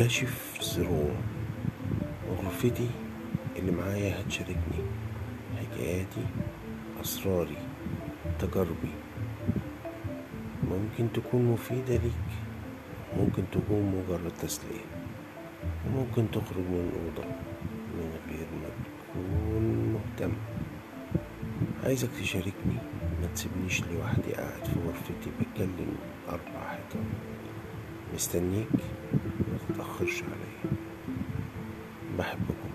كاشف زروع غرفتي اللي معايا هتشاركني حكاياتي أسراري تجاربي. ممكن تكون مفيدة ليك ممكن تكون مجرد تسلية وممكن تخرج من الأوضة من غير ما تكون مهتم. عايزك تشاركني ما تسيبنيش لوحدي قاعد في غرفتي بتكلم أربع حيطان. مستنيك؟ تتأخرش عليا بحبكم.